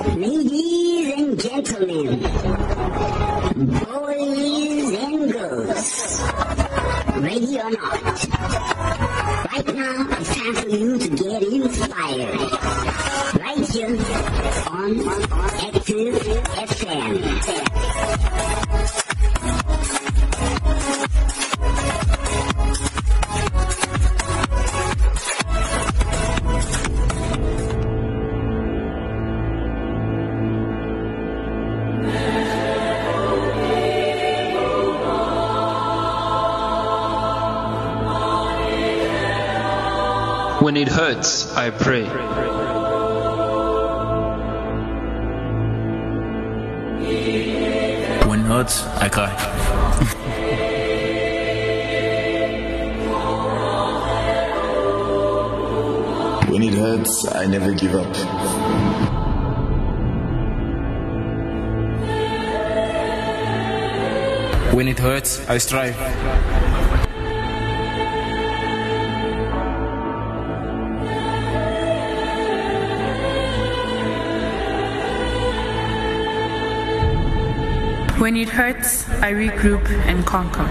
Ladies and gentlemen, boys and girls, ready or not, right now it's time for you to get inspired. Right here on Active FM. I pray. When it hurts, I cry. When it hurts, I never give up. When it hurts, I strive. When it hurts, I regroup and conquer.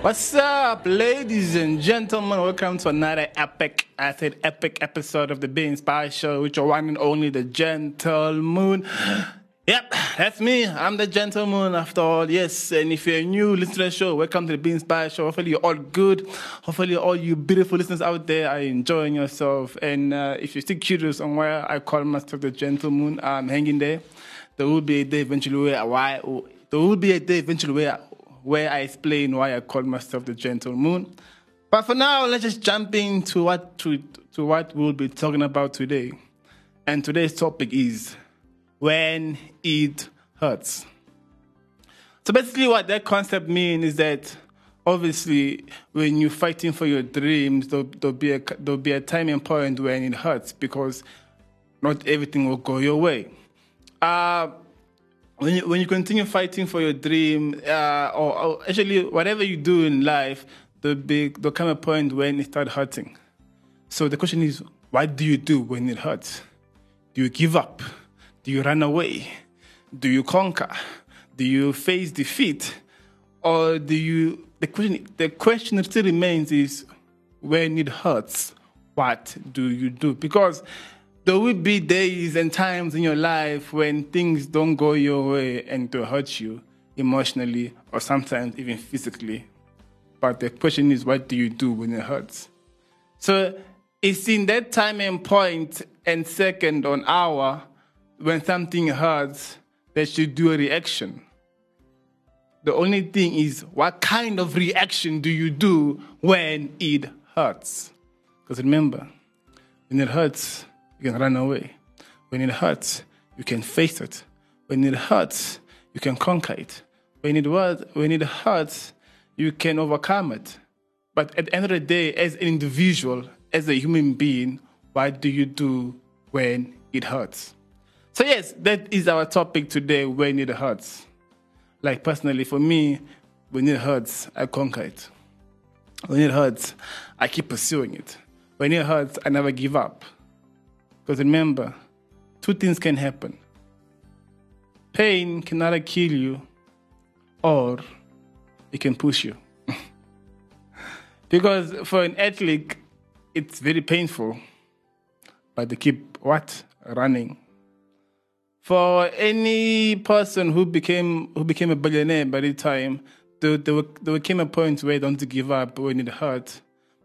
What's up, ladies and gentlemen? Welcome to another epic, I said epic episode of the Be Inspired Show with your one and only, the Gentleman. Yep, that's me. I'm the gentleman after all. Yes, and if you're new listener to the show, welcome to the Be Inspired Show. Hopefully you're all good. Hopefully all you beautiful listeners out there are enjoying yourself. And uh, if you're still curious on why I call myself the gentleman, I'm hanging there. There will be a day eventually where why there will be a day eventually where where I explain why I call myself the gentleman. But for now, let's just jump into what to, to what we'll be talking about today. And today's topic is when it hurts. So basically, what that concept means is that obviously, when you're fighting for your dreams, there'll, there'll be a there'll be a time and point when it hurts because not everything will go your way. Uh, when you, when you continue fighting for your dream, uh, or, or actually whatever you do in life, there'll, be, there'll come a point when it starts hurting. So the question is, what do you do when it hurts? Do you give up? Do you run away? Do you conquer? Do you face defeat? Or do you, the question, the question still remains is, when it hurts, what do you do? Because there will be days and times in your life when things don't go your way and to hurt you emotionally or sometimes even physically. But the question is, what do you do when it hurts? So it's in that time and point and second on hour when something hurts that should do a reaction. The only thing is, what kind of reaction do you do when it hurts? Because remember, when it hurts, you can run away. When it hurts, you can face it. When it hurts, you can conquer it. When it, was, when it hurts, you can overcome it. But at the end of the day, as an individual, as a human being, what do you do when it hurts? So, yes, that is our topic today when it hurts. Like, personally, for me, when it hurts, I conquer it. When it hurts, I keep pursuing it. When it hurts, I never give up. Because remember, two things can happen pain can either kill you or it can push you. because for an athlete, it's very painful, but they keep what? Running. For any person who became who became a billionaire by the time, there, there, there came a point where they don't give up when it hurt,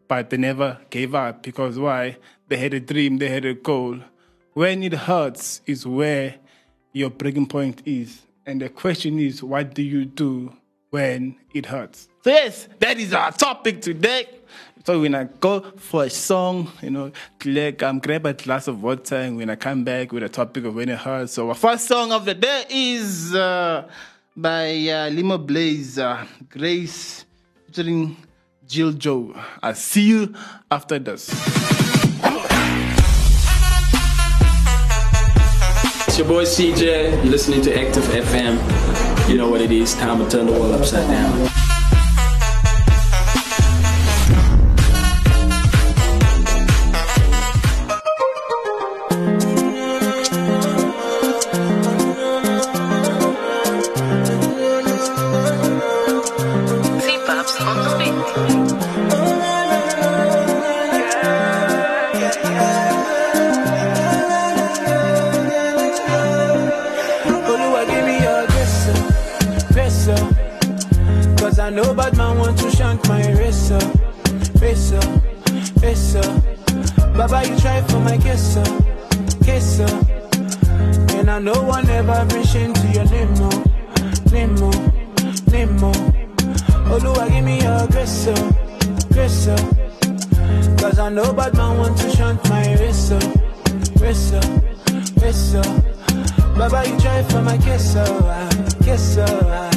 but they never gave up because why? They had a dream, they had a goal. When it hurts is where your breaking point is. And the question is, what do you do when it hurts? So yes, that is our topic today. So when I go for a song, you know, like um, grab a glass of water and when I come back with a topic of when it hurts. So our first song of the day is uh, by uh, Limoblaze, Grace, featuring Jill Joe. I'll see you after this. It's your boy CJ. You're listening to Active FM. You know what it is. Time to turn the world upside down. I know bad man want to shank my race, oh, race, oh, race, oh. Baba, you try for my kiss, oh, kiss, oh. And I know one ever bring shame to your name, oh, name, oh, name, oh. Oluwa give me your grace, grace, oh. Cause I know bad man want to shank my race, oh, race, oh, race, oh. Baba, you try for my kiss, I, kiss, I.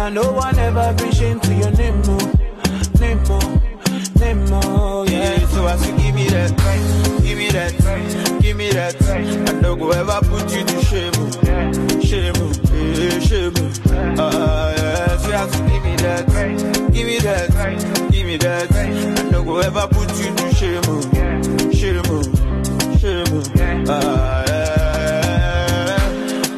And I know I never bring shame to your name, oh, name, oh, name, oh, yeah. So as you give me that, give me that, give me that. I no go ever put you to shame, oh, shame, eh, shame. Ah, yeah. So as you give me that, give me that, give me that. I no go ever put you to shame, oh, shame, shame, oh. Ah, yeah.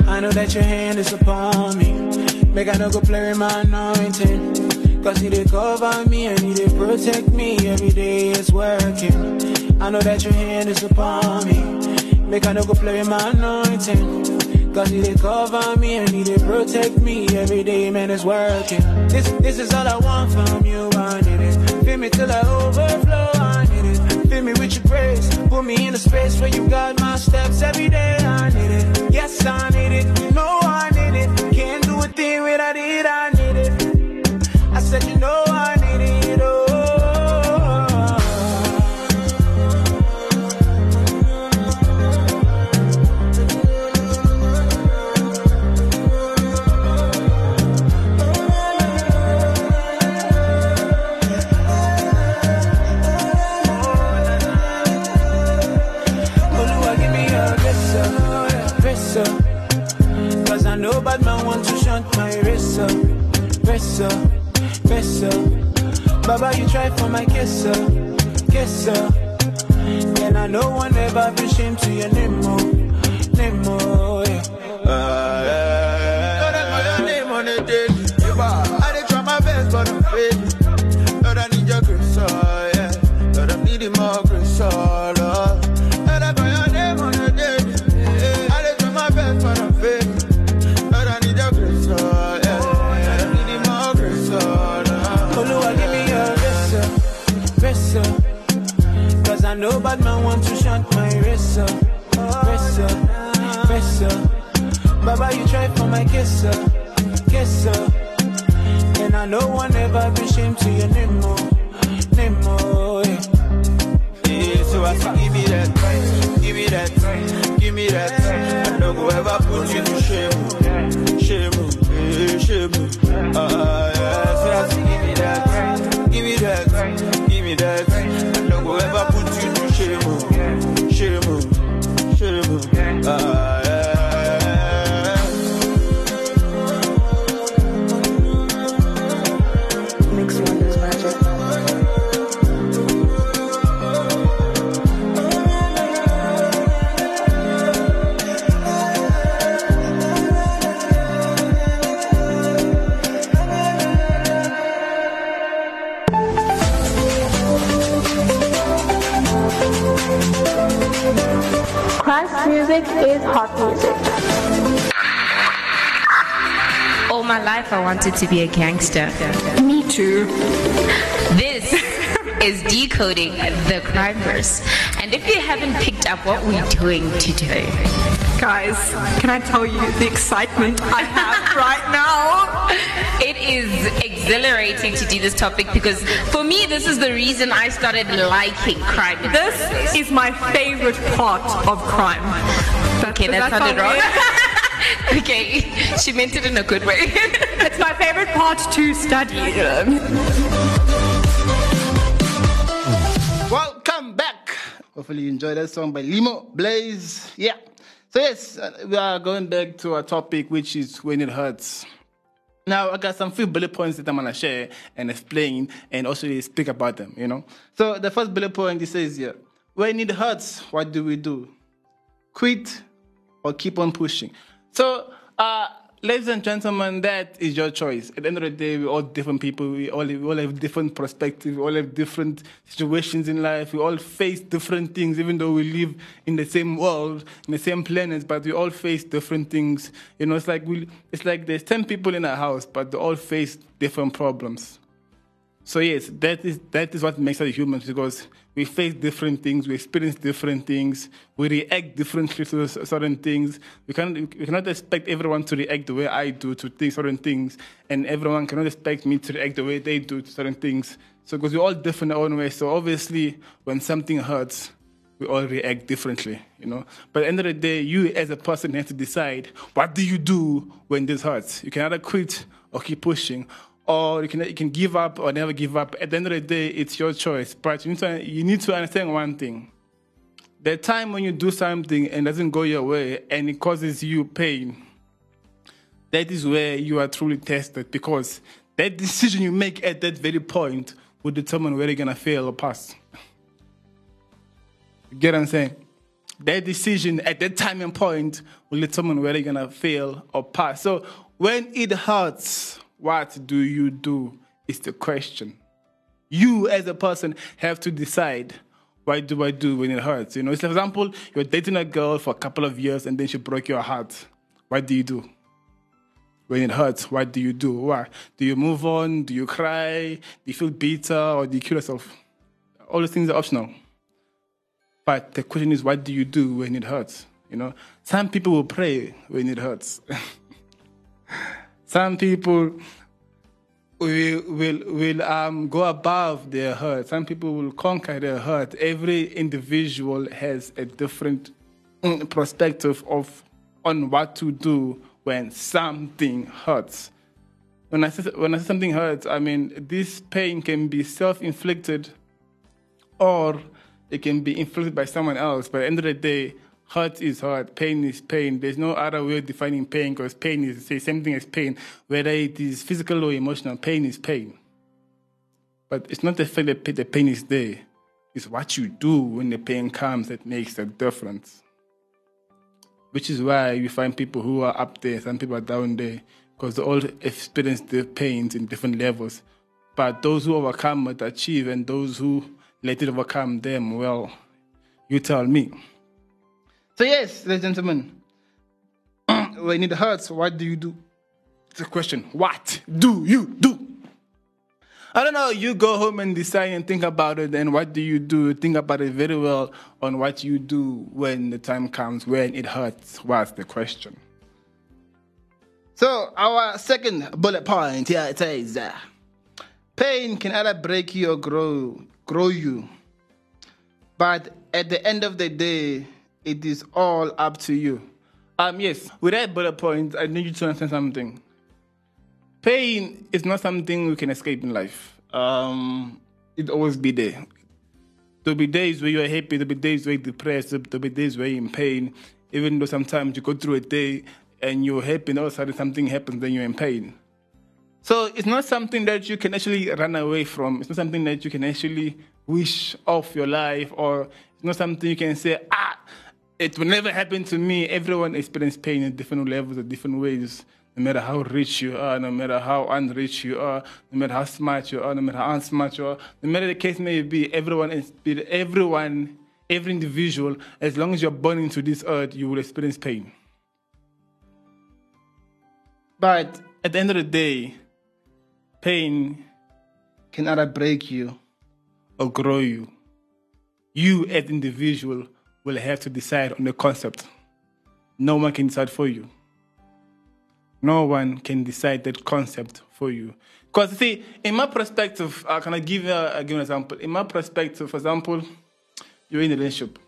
I know that your hand is upon me. Make I no go play with my anointing. Cause he did cover me and he did protect me every day it's working. I know that your hand is upon me. Make I no go play with my anointing. Cause he did cover me and he did protect me every day, man, it's working. This this is all I want from you, I need it. Feel me till I overflow. Fill me with your grace. Put me in a space where you guide my steps every day. I need it. Yes, I need it. You know I need it. Can't do a thing without it. I need it. I said, you know I need it. My race, oh, race, oh, race, oh. Baba, you try for my kiss, oh, kiss, oh. And I know one ever be ashamed to your name, oh, name, oh, my kiss, oh, kiss, oh. And I know one ever be shame to your name, oh, name, oh, yeah. Yeah, so I say, give me that, give me that, give me that. I no go ever put you to shame, shame, eh, shame. Ah, yeah, so I say, give me that, give me that, give me that. I no go ever put you to shame, shame, shame. Ah, music is hot music. All my life, I wanted to be a gangster. Me too. This is decoding the crime verse. And if you haven't picked up what we're doing today, Guys, can I tell you the excitement I have right now? it is exhilarating to do this topic because for me, this is the reason I started liking crime. This is my favorite part of crime. Okay, that sounded wrong. okay, she meant it in a good way. it's my favorite part to study. Welcome back. Hopefully you enjoyed that song by Limoblaze. Yeah. So yes, uh, we are going back to our topic, which is when it hurts. Now I got some few bullet points that I'm gonna share and explain, and also speak about them. You know. So the first bullet point it says here: when it hurts, what do we do? Quit or keep on pushing. So, uh, ladies and gentlemen, that is your choice. At the end of the day, we're all different people. We all, we all have different perspectives. We all have different situations in life. We all face different things, even though we live in the same world, in the same planet, but we all face different things. You know, it's like we, it's like there's 10 people in a house, but they all face different problems. So yes, that is that is what makes us humans because we face different things, we experience different things, we react differently to certain things. We cannot we cannot expect everyone to react the way I do to certain things, and everyone cannot expect me to react the way they do to certain things. So because we're all different in our own way. So obviously, when something hurts, we all react differently, you know. But at the end of the day, you as a person have to decide what do you do when this hurts. You can either quit or keep pushing or you can you can give up or never give up. At the end of the day, it's your choice. But you need to you need to understand one thing: the time when you do something and doesn't go your way and it causes you pain, that is where you are truly tested because that decision you make at that very point will determine whether you're gonna fail or pass. You get what I'm saying? That decision at that time and point will determine whether you're gonna fail or pass. So when it hurts, what do you do? Is the question. You, as a person, have to decide what do I do when it hurts? You know, for example, you're dating a girl for a couple of years and then she broke your heart. What do you do? When it hurts, what do you do? Why? Do you move on? Do you cry? Do you feel bitter or do you kill yourself? All those things are optional. But the question is, what do you do when it hurts? You know, some people will pray when it hurts. Some people will will will um, go above their hurt. Some people will conquer their hurt. Every individual has a different mm, perspective of on what to do when something hurts. When I say, when I say something hurts, I mean this pain can be self-inflicted, or it can be inflicted by someone else. But at the end of the day, hurt is hurt, pain is pain. There's no other way of defining pain because pain is the same thing as pain, whether it is physical or emotional. Pain is pain. But it's not the fact that the pain is there, it's what you do when the pain comes that makes the difference. Which is why you find people who are up there, some people are down there, because they all experience the pains in different levels. But those who overcome it achieve, and those who let it overcome them, well, you tell me. So, yes, ladies and gentlemen, when it hurts, what do you do? It's a question. What do you do? I don't know. You go home and decide and think about it, and what do you do? Think about it very well on what you do when the time comes when it hurts. What's the question? So, our second bullet point here it says uh, pain can either break you or grow, grow you. But at the end of the day, it is all up to you. Um, yes, with that bullet point, I need you to understand something. Pain is not something we can escape in life. Um, it always be there. There'll be days where you're happy, there'll be days where you're depressed, there'll be days where you're in pain. Even though sometimes you go through a day and you're happy, and all of a sudden something happens, then you're in pain. So it's not something that you can actually run away from. It's not something that you can actually wish off your life, or it's not something you can say, ah, it will never happen to me. Everyone experiences pain at different levels, at different ways. No matter how rich you are, no matter how unrich you are, no matter how smart you are, no matter how unsmart you are, no matter the case may be, everyone, everyone, every individual, as long as you're born into this earth, you will experience pain. But at the end of the day, pain can either break you or grow you. You, as individual, will have to decide on the concept. No one can decide for you. No one can decide that concept for you. Because, see, in my perspective, uh, can I give, uh, give an example? In my perspective, for example, you're in a relationship.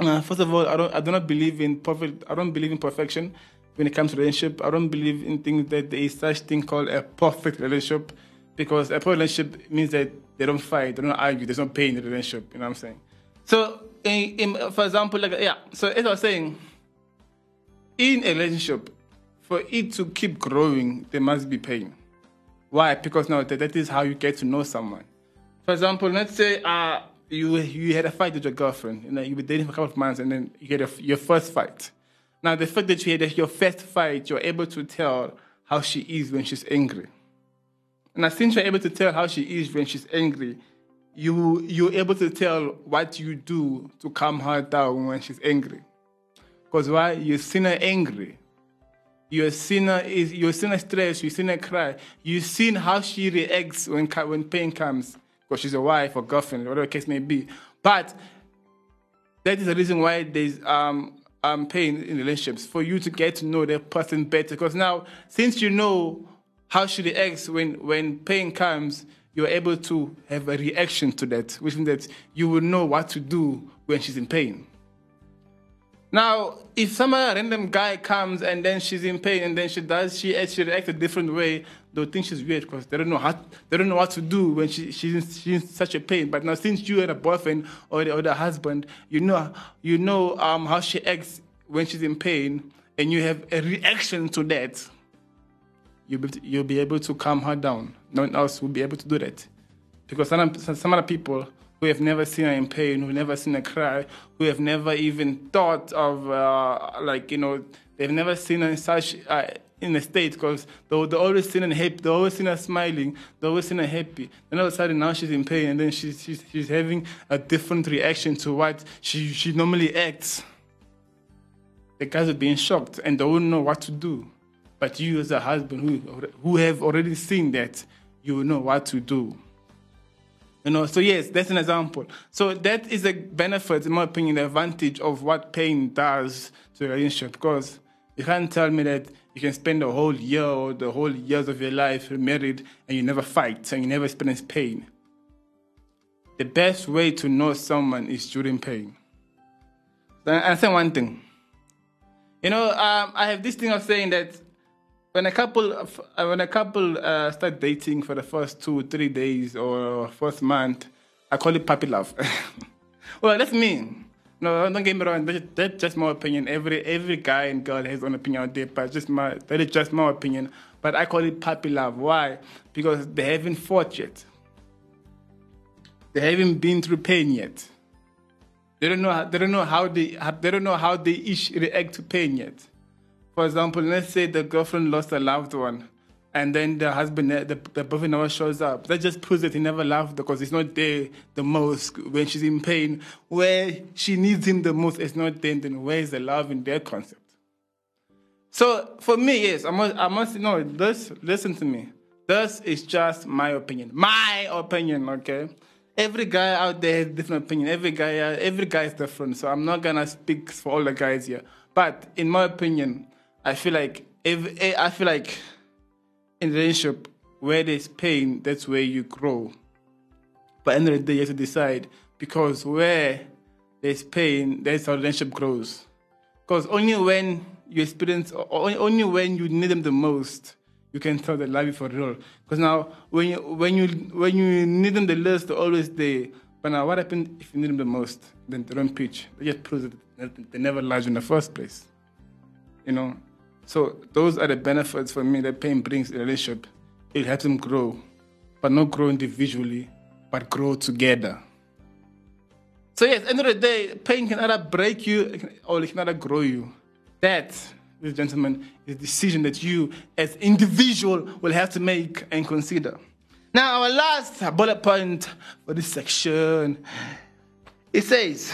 Uh, first of all, I don't, I do not believe in perfect. I don't believe in perfection when it comes to relationship. I don't believe in things that there is such thing called a perfect relationship, because a perfect relationship means that they don't fight, they don't argue, there's no pain in the relationship. You know what I'm saying? So, in, in, for example, like yeah. So as I was saying, in a relationship, for it to keep growing, there must be pain. Why? Because now that, that is how you get to know someone. For example, let's say uh, you you had a fight with your girlfriend, you know, you were dating for a couple of months, and then you had a, your first fight. Now, the fact that you had your first fight, you're able to tell how she is when she's angry. And since you're able to tell how she is when she's angry, you you're able to tell what you do to calm her down when she's angry. Because why? You've seen her angry. You've seen her is you've seen her stress, you've seen her cry, you've seen how she reacts when when pain comes, because she's a wife or girlfriend, whatever the case may be. But that is the reason why there's um, um, pain in relationships for you to get to know that person better. Because now, since you know how she reacts when when pain comes, you're able to have a reaction to that, which means that you will know what to do when she's in pain. Now, if some random guy comes and then she's in pain and then she does, she actually reacts a different way, they'll think she's weird because they don't know how, they don't know what to do when she, she's, in, she's in such a pain. But now, since you had a boyfriend or the, or the husband, you know, you know um, how she acts when she's in pain, and you have a reaction to that. You'll be, you'll be able to calm her down. No one else will be able to do that, because some some other people who have never seen her in pain, who have never seen her cry, who have never even thought of, uh, like, you know, they've never seen her in such, uh, in a state because they, they always seen her happy, they always seen her smiling, they always seen her happy. Then all of a sudden now she's in pain and then she's, she's, she's having a different reaction to what she, she normally acts. The guys are being shocked and they wouldn't know what to do. But you as a husband who, who have already seen that, you know what to do. You know, so yes, that's an example. So that is a benefit, in my opinion, the advantage of what pain does to a relationship. Because you can't tell me that you can spend the whole year or the whole years of your life married and you never fight and you never experience pain. The best way to know someone is during pain. I say one thing. You know, um, I have this thing of saying that when a couple uh, when a couple uh, start dating for the first two three days or first month, I call it puppy love. well, that's me. No, don't get me wrong. That's, just my opinion. Every every guy and girl has own opinion out there, but just my that is just my opinion. But I call it puppy love. Why? Because they haven't fought yet. They haven't been through pain yet. They don't know. They don't know how they. They don't know how they each react to pain yet. For example, let's say the girlfriend lost a loved one, and then the husband, the, the boyfriend never shows up. That just proves that he never loved because he's not there the most when she's in pain. Where she needs him the most, it's not there. Then where is the love in that concept? So for me, yes, I must, I must know. This, listen to me. This is just my opinion. My opinion, okay. Every guy out there has different opinion. Every guy, every guy is different. So I'm not gonna speak for all the guys here. But in my opinion, I feel like if eh, I feel like in relationship where there's pain, that's where you grow. But end of the day, you have to decide because where there's pain, that's how relationship grows. Because only when you experience, only when you need them the most, you can tell they love you for real. Because now, when you when you when you need them the least, they're always there. But now, what happens if you need them the most? Then they don't pitch. They just prove that they never loved you in the first place. You know, so those are the benefits for me that pain brings in a relationship. It helps them grow, but not grow individually, but grow together. So yes, end of the day, pain can either break you or it can either grow you. That, ladies gentlemen, is a decision that you as individual will have to make and consider. Now our last bullet point for this section, it says,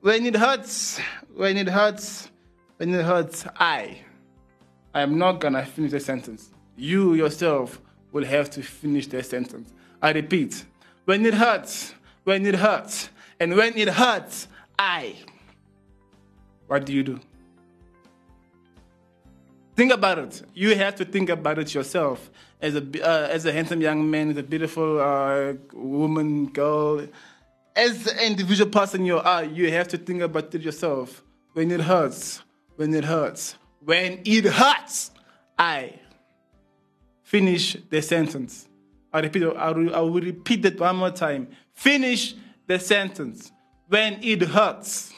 when it hurts, when it hurts, when it hurts, I I am not gonna finish the sentence. You yourself will have to finish the sentence. I repeat, when it hurts, when it hurts, and when it hurts, I. What do you do? Think about it. You have to think about it yourself. As a, uh, as a handsome young man, as a beautiful uh, woman, girl, as an individual person you are, you have to think about it yourself. When it hurts, when it hurts, when it hurts, I finish the sentence. I repeat, I will, I will repeat it one more time. Finish the sentence. When it hurts,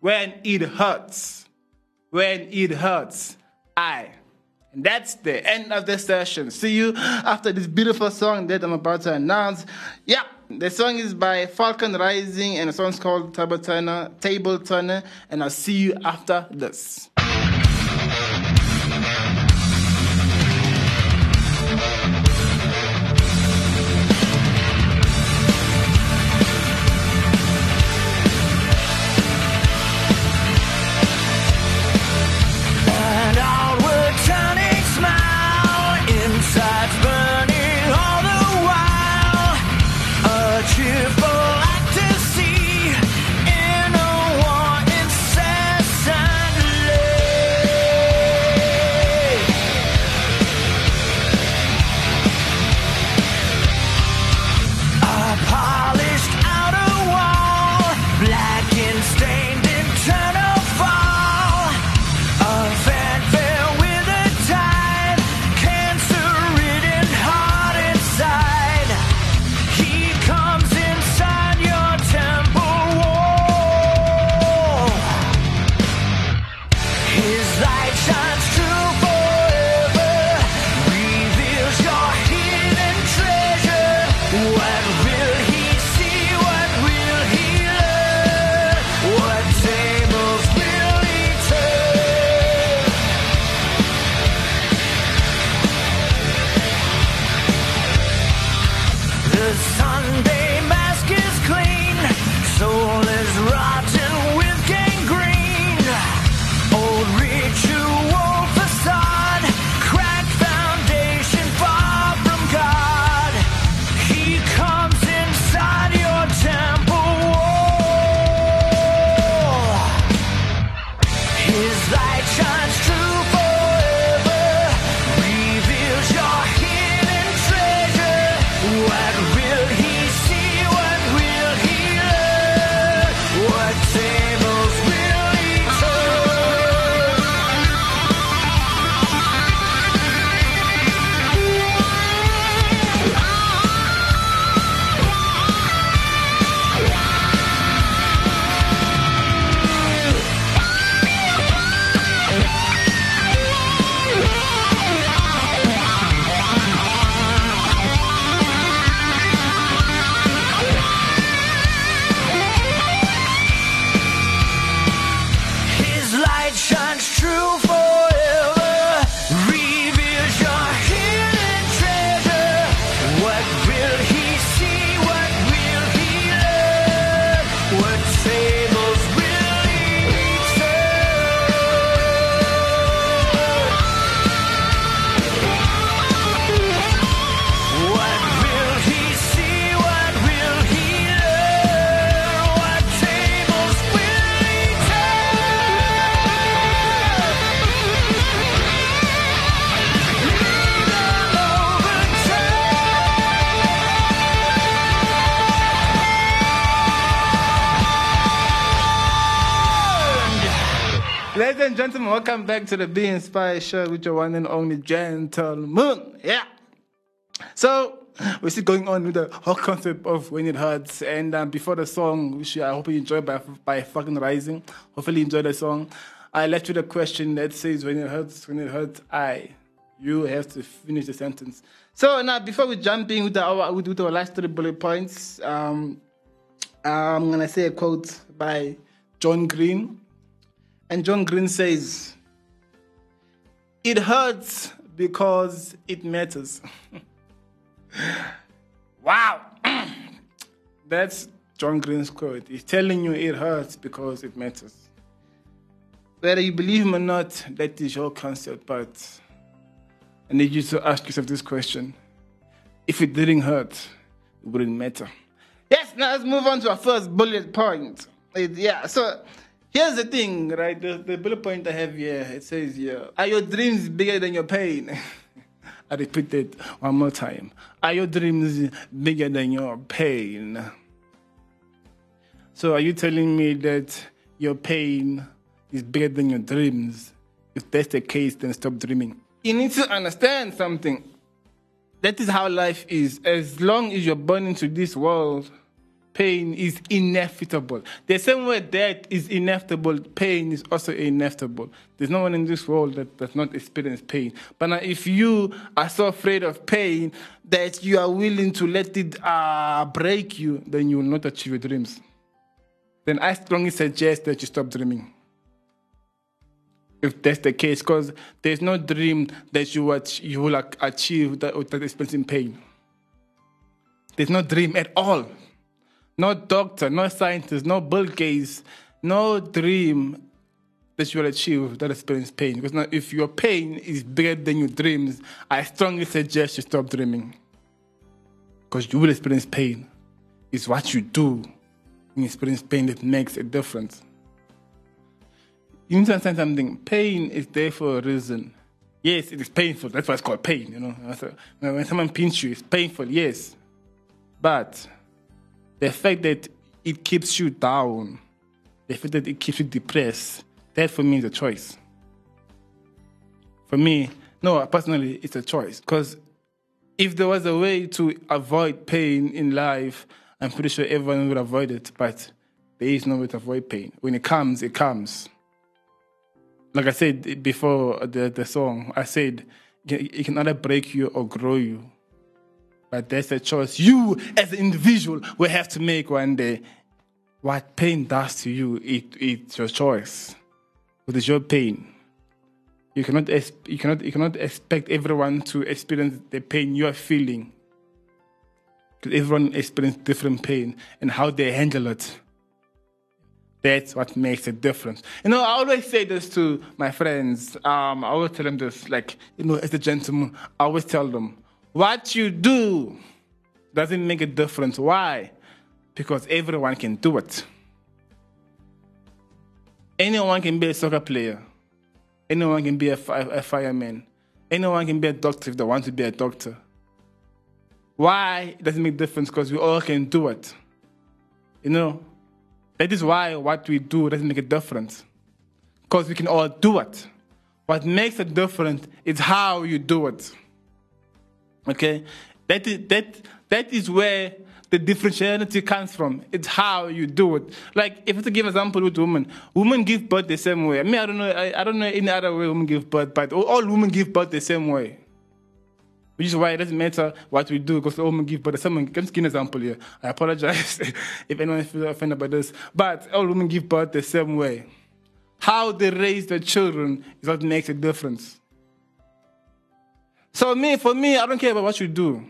when it hurts, when it hurts. I. And that's the end of the session. See you after this beautiful song that I'm about to announce. Yeah, the song is by Falcon Rising and the song's called Table Turner, Table Turner, and I'll see you after this. Gentlemen, welcome back to the Be Inspired Show with your one and only gentleman. Yeah. So we're still going on with the whole concept of when it hurts. And um, before the song, which I hope you enjoy by by Falcon Rising. Hopefully you enjoyed the song. I left you the question that says when it hurts, when it hurts, I. You have to finish the sentence. So now before we jump in with our with, with our last three bullet points, um, I'm gonna say a quote by John Green. And John Green says, It hurts because it matters. wow. That's John Green's quote. He's telling you it hurts because it matters. Whether you believe him or not, that is your concept, but I need you to ask yourself this question. If it didn't hurt, it wouldn't matter. Yes, now let's move on to our first bullet point. It- yeah, so here's the thing, right? The, the bullet point I have here, it says here, are your dreams bigger than your pain? I repeat it one more time. Are your dreams bigger than your pain? So are you telling me that your pain is bigger than your dreams? If that's the case, then stop dreaming. You need to understand something. That is how life is. As long as you're born into this world, pain is inevitable. The same way death is inevitable, pain is also inevitable. There's no one in this world that does not experience pain. But now, if you are so afraid of pain that you are willing to let it uh, break you, then you will not achieve your dreams. Then I strongly suggest that you stop dreaming. If that's the case, because there's no dream that you will, you will ac- achieve without, without experiencing pain. There's no dream at all. No doctor, no scientist, no Bill Gates, no dream that you will achieve without experiencing pain. Because now, if your pain is bigger than your dreams, I strongly suggest you stop dreaming. Because you will experience pain. It's what you do you experience pain that makes a difference. You need to understand something. Pain is there for a reason. Yes, it is painful. That's why it's called pain. You know, when someone pinches you, it's painful. Yes, but the fact that it keeps you down, the fact that it keeps you depressed, that for me is a choice. For me, no, personally, it's a choice. Because if there was a way to avoid pain in life, I'm pretty sure everyone would avoid it. But there is no way to avoid pain. When it comes, it comes. Like I said before the, the song, I said it can either break you or grow you. But that's a choice you, as an individual, will have to make one day. What pain does to you, it, it's your choice. It is your pain. You cannot, you, cannot, you cannot expect everyone to experience the pain you are feeling. Because everyone experiences different pain and how they handle it. That's what makes a difference. You know, I always say this to my friends. Um, I always tell them this, like, you know, as a gentleman, I always tell them, what you do doesn't make a difference. Why? Because everyone can do it. Anyone can be a soccer player. Anyone can be a, a fireman. Anyone can be a doctor if they want to be a doctor. Why? It doesn't make a difference because we all can do it. You know, that is why what we do doesn't make a difference. Because we can all do it. What makes a difference is how you do it. Okay? That is, that, that is where the differentiality comes from. It's how you do it. Like, if to give an example with women, women give birth the same way. I mean, I don't know, I, I don't know any other way women give birth, but all, women give birth the same way. Which is why it doesn't matter what we do, because all women give birth the same. Can an example here. I apologize if anyone feels offended by this, but all women give birth the same way. How they raise their children is what makes a difference. So me, for me, I don't care about what you do.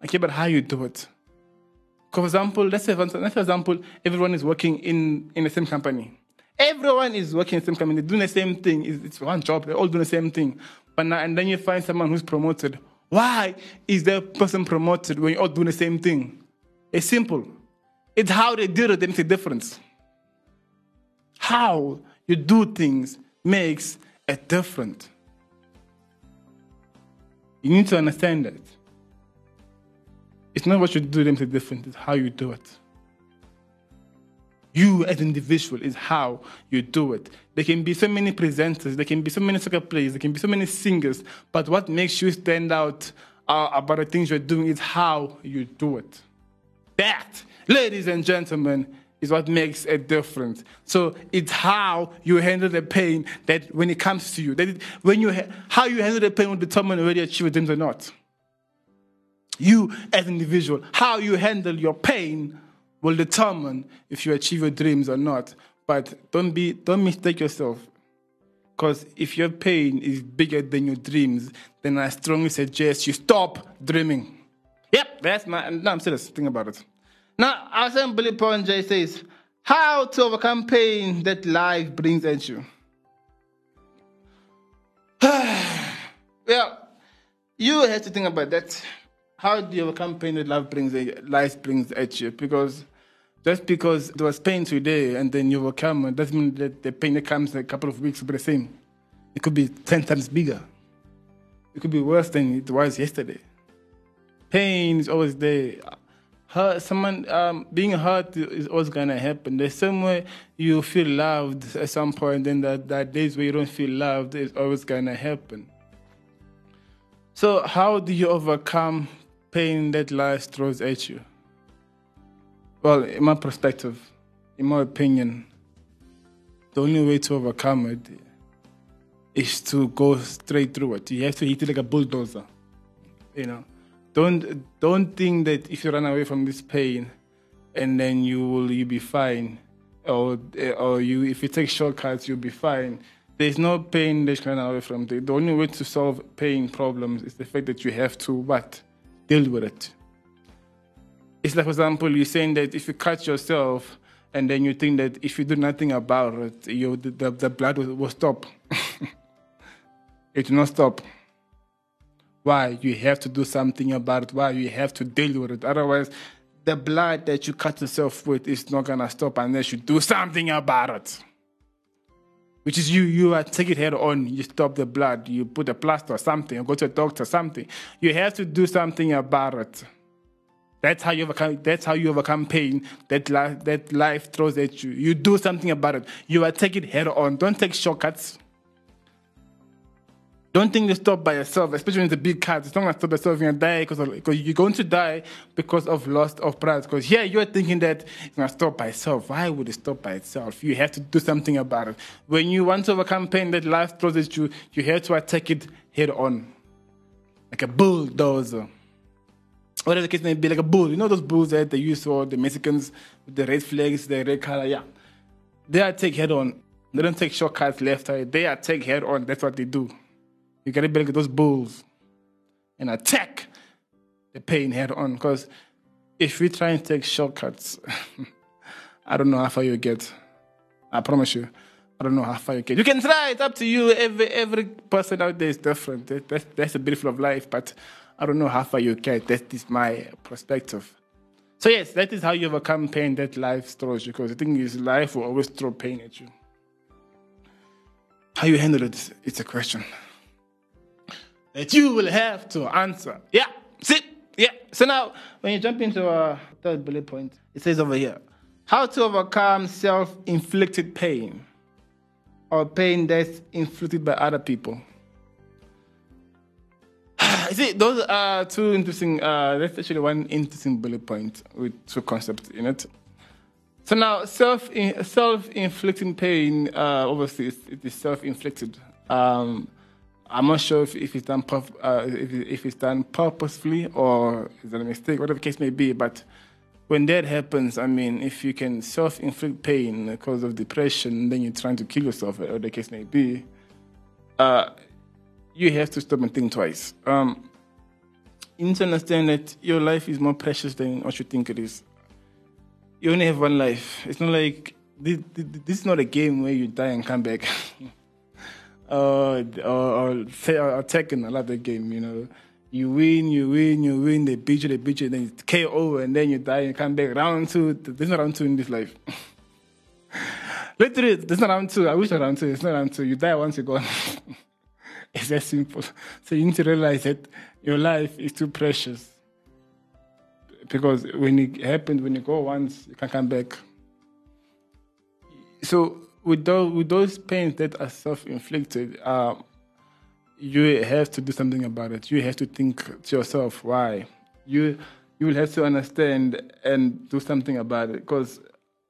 I care about how you do it. For example, let's say, let's for example, everyone is working in, in the same company. Everyone is working in the same company, doing the same thing. It's, it's one job, they're all doing the same thing. But now, and then you find someone who's promoted. Why is that person promoted when you're all doing the same thing? It's simple. It's how they do it that makes a difference. How you do things makes a difference. You need to understand that. It's not what you do that makes a it's how you do it. You as an individual is how you do it. There can be so many presenters, there can be so many soccer players, there can be so many singers, but what makes you stand out uh, about the things you're doing is how you do it. That, ladies and gentlemen, is what makes a difference. So it's how you handle the pain that when it comes to you, that it, when you ha- how you handle the pain will determine whether you achieve your dreams or not. You as an individual, how you handle your pain will determine if you achieve your dreams or not. But don't be don't mistake yourself. Because if your pain is bigger than your dreams, then I strongly suggest you stop dreaming. Yep, that's my no, I'm serious. Think about it. Now, Billy Paul J says, How to overcome pain that life brings at you. well, you have to think about that. How do you overcome pain that life brings, life brings at you? Because just because there was pain today and then you overcome it doesn't mean that the pain that comes in a couple of weeks will be the same. It could be 10 times bigger. It could be worse than it was yesterday. Pain is always there hurt someone um, being hurt is always gonna happen. There's way you feel loved at some point, then that, that days where you don't feel loved is always gonna happen. So how do you overcome pain that life throws at you? Well, in my perspective, in my opinion, the only way to overcome it is to go straight through it. You have to hit it like a bulldozer. You know, don't don't think that if you run away from this pain, and then you will you be fine, or or you if you take shortcuts you'll be fine. There's no pain that you can run away from. The, the only way to solve pain problems is the fact that you have to what deal with it. It's like, for example, you're saying that if you cut yourself and then you think that if you do nothing about it, you, the, the, the blood will, will stop. it will not stop. Why? You have to do something about it. Why? You have to deal with it. Otherwise, the blood that you cut yourself with is not going to stop unless you do something about it. Which is you, you take it head on, you stop the blood, you put a plaster or something, or go to a doctor, something. You have to do something about it. That's how you overcome. That's how you overcome pain. That life, that life throws at you. You do something about it. You are take it head on. Don't take shortcuts. Don't think you stop by yourself, especially when the big cut. It's not gonna stop yourself. You're gonna die because you're going to die because of loss of pride. Because here you're thinking that it's gonna stop by itself. Why would it stop by itself? You have to do something about it. When you want to overcome pain that life throws at you, you have to attack it head on, like a bulldozer whatever the case may be, like a bull. You know those bulls that they use for the Mexicans with the red flags, the red color, yeah. They attack head on. They don't take shortcuts left. They attack head on. That's what they do. You gotta be like those bulls and attack the pain head on. Because if we try and take shortcuts, I don't know how far you get. I promise you. I don't know how far you get. You can try. It's up to you. Every every person out there is different. That's that's the beautiful of life. But I don't know how far you get. That is my perspective. So yes, that is how you overcome pain that life throws you. Because the thing is, life will always throw pain at you. How you handle it, it's a question that you will have to answer. Yeah, see? Yeah. So now, when you jump into a third bullet point, it says over here, how to overcome self-inflicted pain or pain that's inflicted by other people. See, those are two interesting. Uh, that's actually one interesting bullet point with two concepts in it. So now, self self inflicting pain. Uh, obviously, it is self inflicted. Um, I'm not sure if, if it's done puff, uh, if, if it's done purposefully or is it a mistake, whatever the case may be. But when that happens, I mean, if you can self inflict pain because of depression, then you're trying to kill yourself, whatever the case may be. Uh, you have to stop and think twice. Um, you need to understand that your life is more precious than what you think it is. You only have one life. It's not like this, this is not a game where you die and come back. uh, or, or, or Tekken, I love that game, you know. You win, you win, you win, they beat you, they beat you, then it's KO, and then you die and come back. Round two, there's no round two in this life. Literally, there's not round two. I wish I round two. It's not round two. You die once, you're gone. It's that simple. So you need to realize that your life is too precious. Because when it happens, when you go once, you can come back. So with those, with those pains that are self-inflicted, uh, you have to do something about it. You have to think to yourself why. You you will have to understand and do something about it because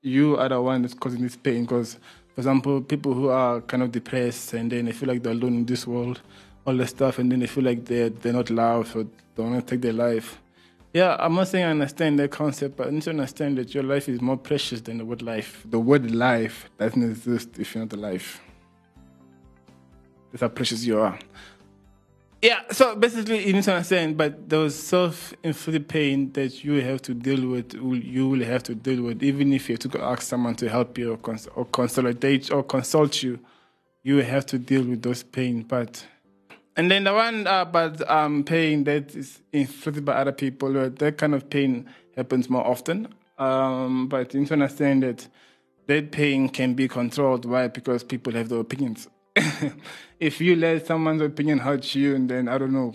you are the one that's causing this pain. Because for example, people who are kind of depressed and then they feel like they're alone in this world, all the stuff, and then they feel like they're, they're not loved or they want to take their life. Yeah, I'm not saying I understand that concept, but I need to understand that your life is more precious than the word life. The word life doesn't exist if you're not alive. That's how precious you are. Yeah, so basically, you need to understand, but those self-inflicted pain that you have to deal with, you will have to deal with, even if you have to ask someone to help you or, cons- or consolidate or consult you, you will have to deal with those pain. But and then the one about um, pain that is inflicted by other people, that kind of pain happens more often. Um, but you need to understand that that pain can be controlled. Why? Because people have their opinions. if you let someone's opinion hurt you, and then I don't know,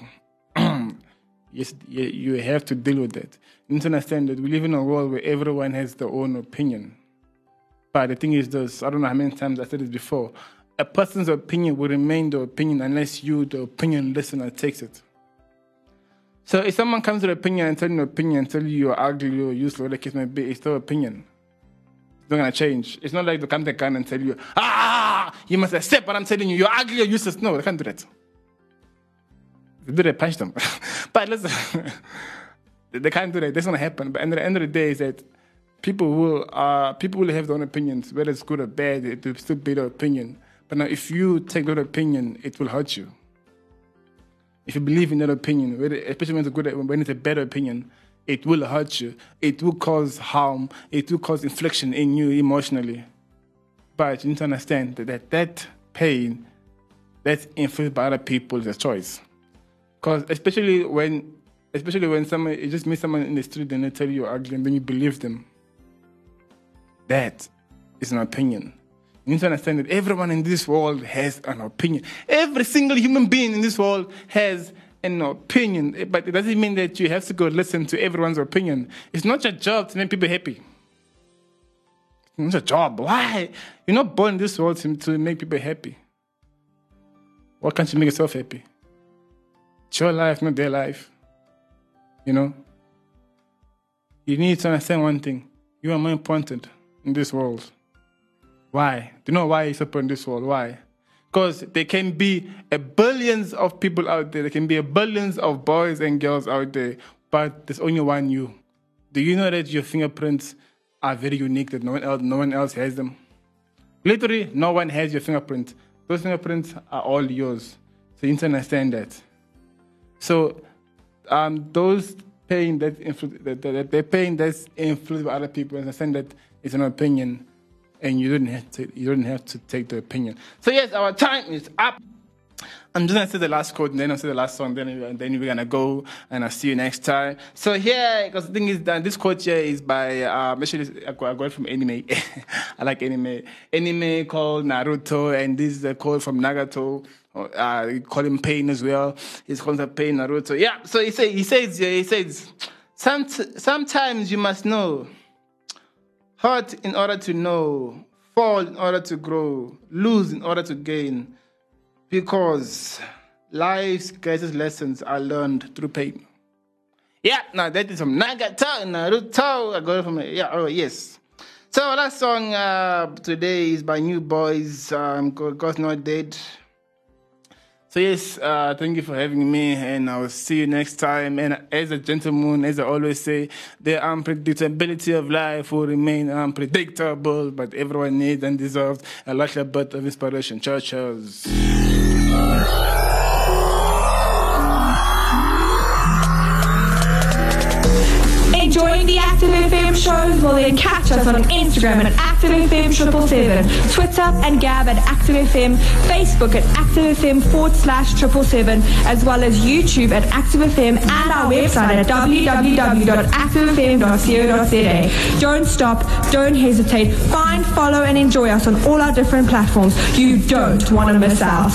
yes, you have to deal with that. You need to understand that we live in a world where everyone has their own opinion. But the thing is, this I don't know how many times I said this before. A person's opinion will remain the opinion unless you, the opinion listener, takes it. So if someone comes with an opinion and telling you an opinion tell you you're ugly or useless, whatever the case may be, it's still opinion. It's not gonna change. It's not like they come to gun and tell you, ah, you must accept what I'm telling you. You're ugly or useless. No, they can't do that. They do that, punch them. but listen, they can't do that. That's gonna happen. But at the end of the day, is that people will uh, people will have their own opinions, whether it's good or bad. It will still be their opinion. But now, if you take that opinion, it will hurt you. If you believe in that opinion, especially when it's a good, when it's a better opinion, it will hurt you. It will cause harm. It will cause infliction in you emotionally. But you need to understand that that, that pain that's influenced by other people is a choice. Because especially when, especially when someone, you just meet someone in the street and they tell you you're ugly and then you believe them. That is an opinion. You need to understand that everyone in this world has an opinion. Every single human being in this world has an opinion. Eh, but it doesn't mean that you have to go listen to everyone's opinion. It's not your job to make people happy. It's not your job. Why? You're not born in this world to, to make people happy. Why can't you make yourself happy? It's your life, not their life. You know? You need to understand one thing. You are more important in this world. Why? Do you know why it's up in this world? Why? Because there can be a billions of people out there. There can be a billions of boys and girls out there, but there's only one you. Do you know that your fingerprints are very unique? That no one else, no one else has them. Literally, no one has your fingerprints. Those fingerprints are all yours. So you need to understand that. So, um, those pain that, influ- that, that, that pain that's influenced by other people, understand that it's an opinion and you don't have to you don't have to take the opinion. So yes, our time is up. I'm just gonna say the last quote and then I'll say the last song, then then we're gonna go and I'll see you next time. So here, because the thing is that this quote here is by um, actually I it from anime. I like anime. Anime called Naruto, and this is a quote from Nagato. Uh, call him Pain as well. He's called Pain Naruto. Yeah. So he say he says he says Somet- sometimes you must know hurt in order to know, fall in order to grow, lose in order to gain, because life's greatest lessons are learned through pain. Yeah, now that is from Nagato, Naruto. I got it from, yeah, oh, yes. So that song uh, today is by Newsboys, um, God's Not Dead. So yes, uh, thank you for having me, and I will see you next time. And as a gentleman, as I always say, the unpredictability of life will remain unpredictable, but everyone needs and deserves a little bit of inspiration. Churches. The Active FM shows? Well, then catch us on Instagram at Active FM triple seven, Twitter and Gab at Active FM, Facebook at Active FM forward slash triple seven, as well as YouTube at Active FM and our website at www.activefm.co.za. Don't stop, don't hesitate. Find, follow, and enjoy us on all our different platforms. You don't want to miss out.